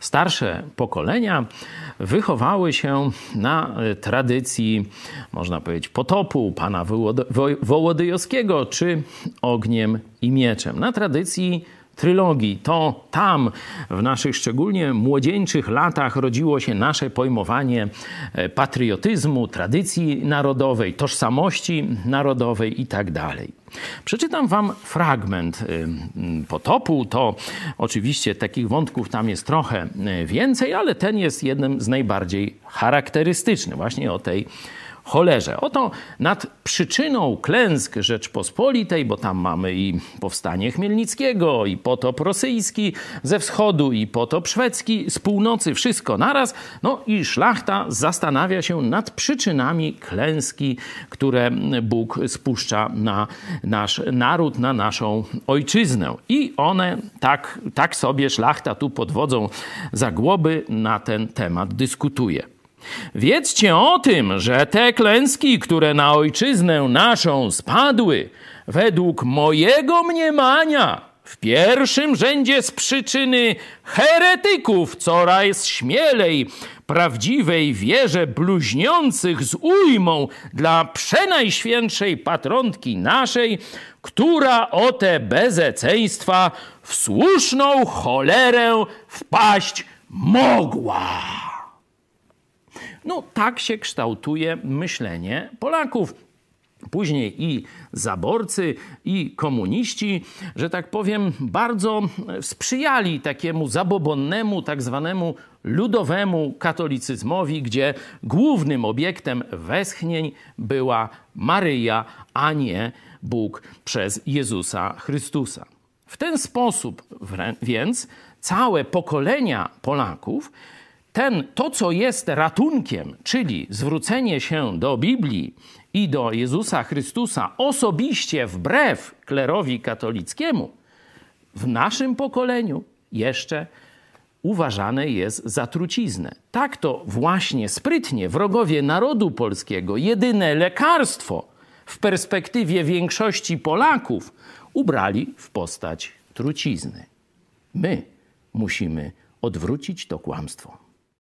starsze pokolenia wychowały się na tradycji, można powiedzieć, potopu pana Wołodyjowskiego czy ogniem i mieczem. Na tradycji trylogii. To tam, w naszych szczególnie młodzieńczych latach, rodziło się nasze pojmowanie e, patriotyzmu, tradycji narodowej, tożsamości narodowej itd. Tak Przeczytam Wam fragment y, potopu. To oczywiście takich wątków tam jest trochę y, więcej, ale ten jest jednym z najbardziej charakterystycznych, właśnie o tej cholerze. Oto nad przyczyną klęsk Rzeczpospolitej, bo tam mamy i powstanie Chmielnickiego, i potop rosyjski ze wschodu, i potop szwedzki z północy, wszystko naraz. No i szlachta zastanawia się nad przyczynami klęski, które Bóg spuszcza na nasz naród, na naszą ojczyznę. I one tak, tak sobie szlachta tu pod wodzą Zagłoby na ten temat dyskutuje. Wiedzcie o tym, że te klęski, które na ojczyznę naszą spadły, według mojego mniemania, w pierwszym rzędzie z przyczyny heretyków coraz śmielej, prawdziwej wierze bluźniących z ujmą dla przenajświętszej patronki naszej, która o te bezeceństwa w słuszną cholerę wpaść mogła. No tak się kształtuje myślenie Polaków. Później i zaborcy, i komuniści, że tak powiem, bardzo sprzyjali takiemu zabobonnemu, tak zwanemu ludowemu katolicyzmowi, gdzie głównym obiektem westchnień była Maryja, a nie Bóg przez Jezusa Chrystusa. W ten sposób więc całe pokolenia Polaków ten, to, co jest ratunkiem, czyli zwrócenie się do Biblii i do Jezusa Chrystusa osobiście wbrew klerowi katolickiemu, w naszym pokoleniu jeszcze uważane jest za truciznę. Tak to właśnie sprytnie wrogowie narodu polskiego, jedyne lekarstwo w perspektywie większości Polaków, ubrali w postać trucizny. My musimy odwrócić to kłamstwo.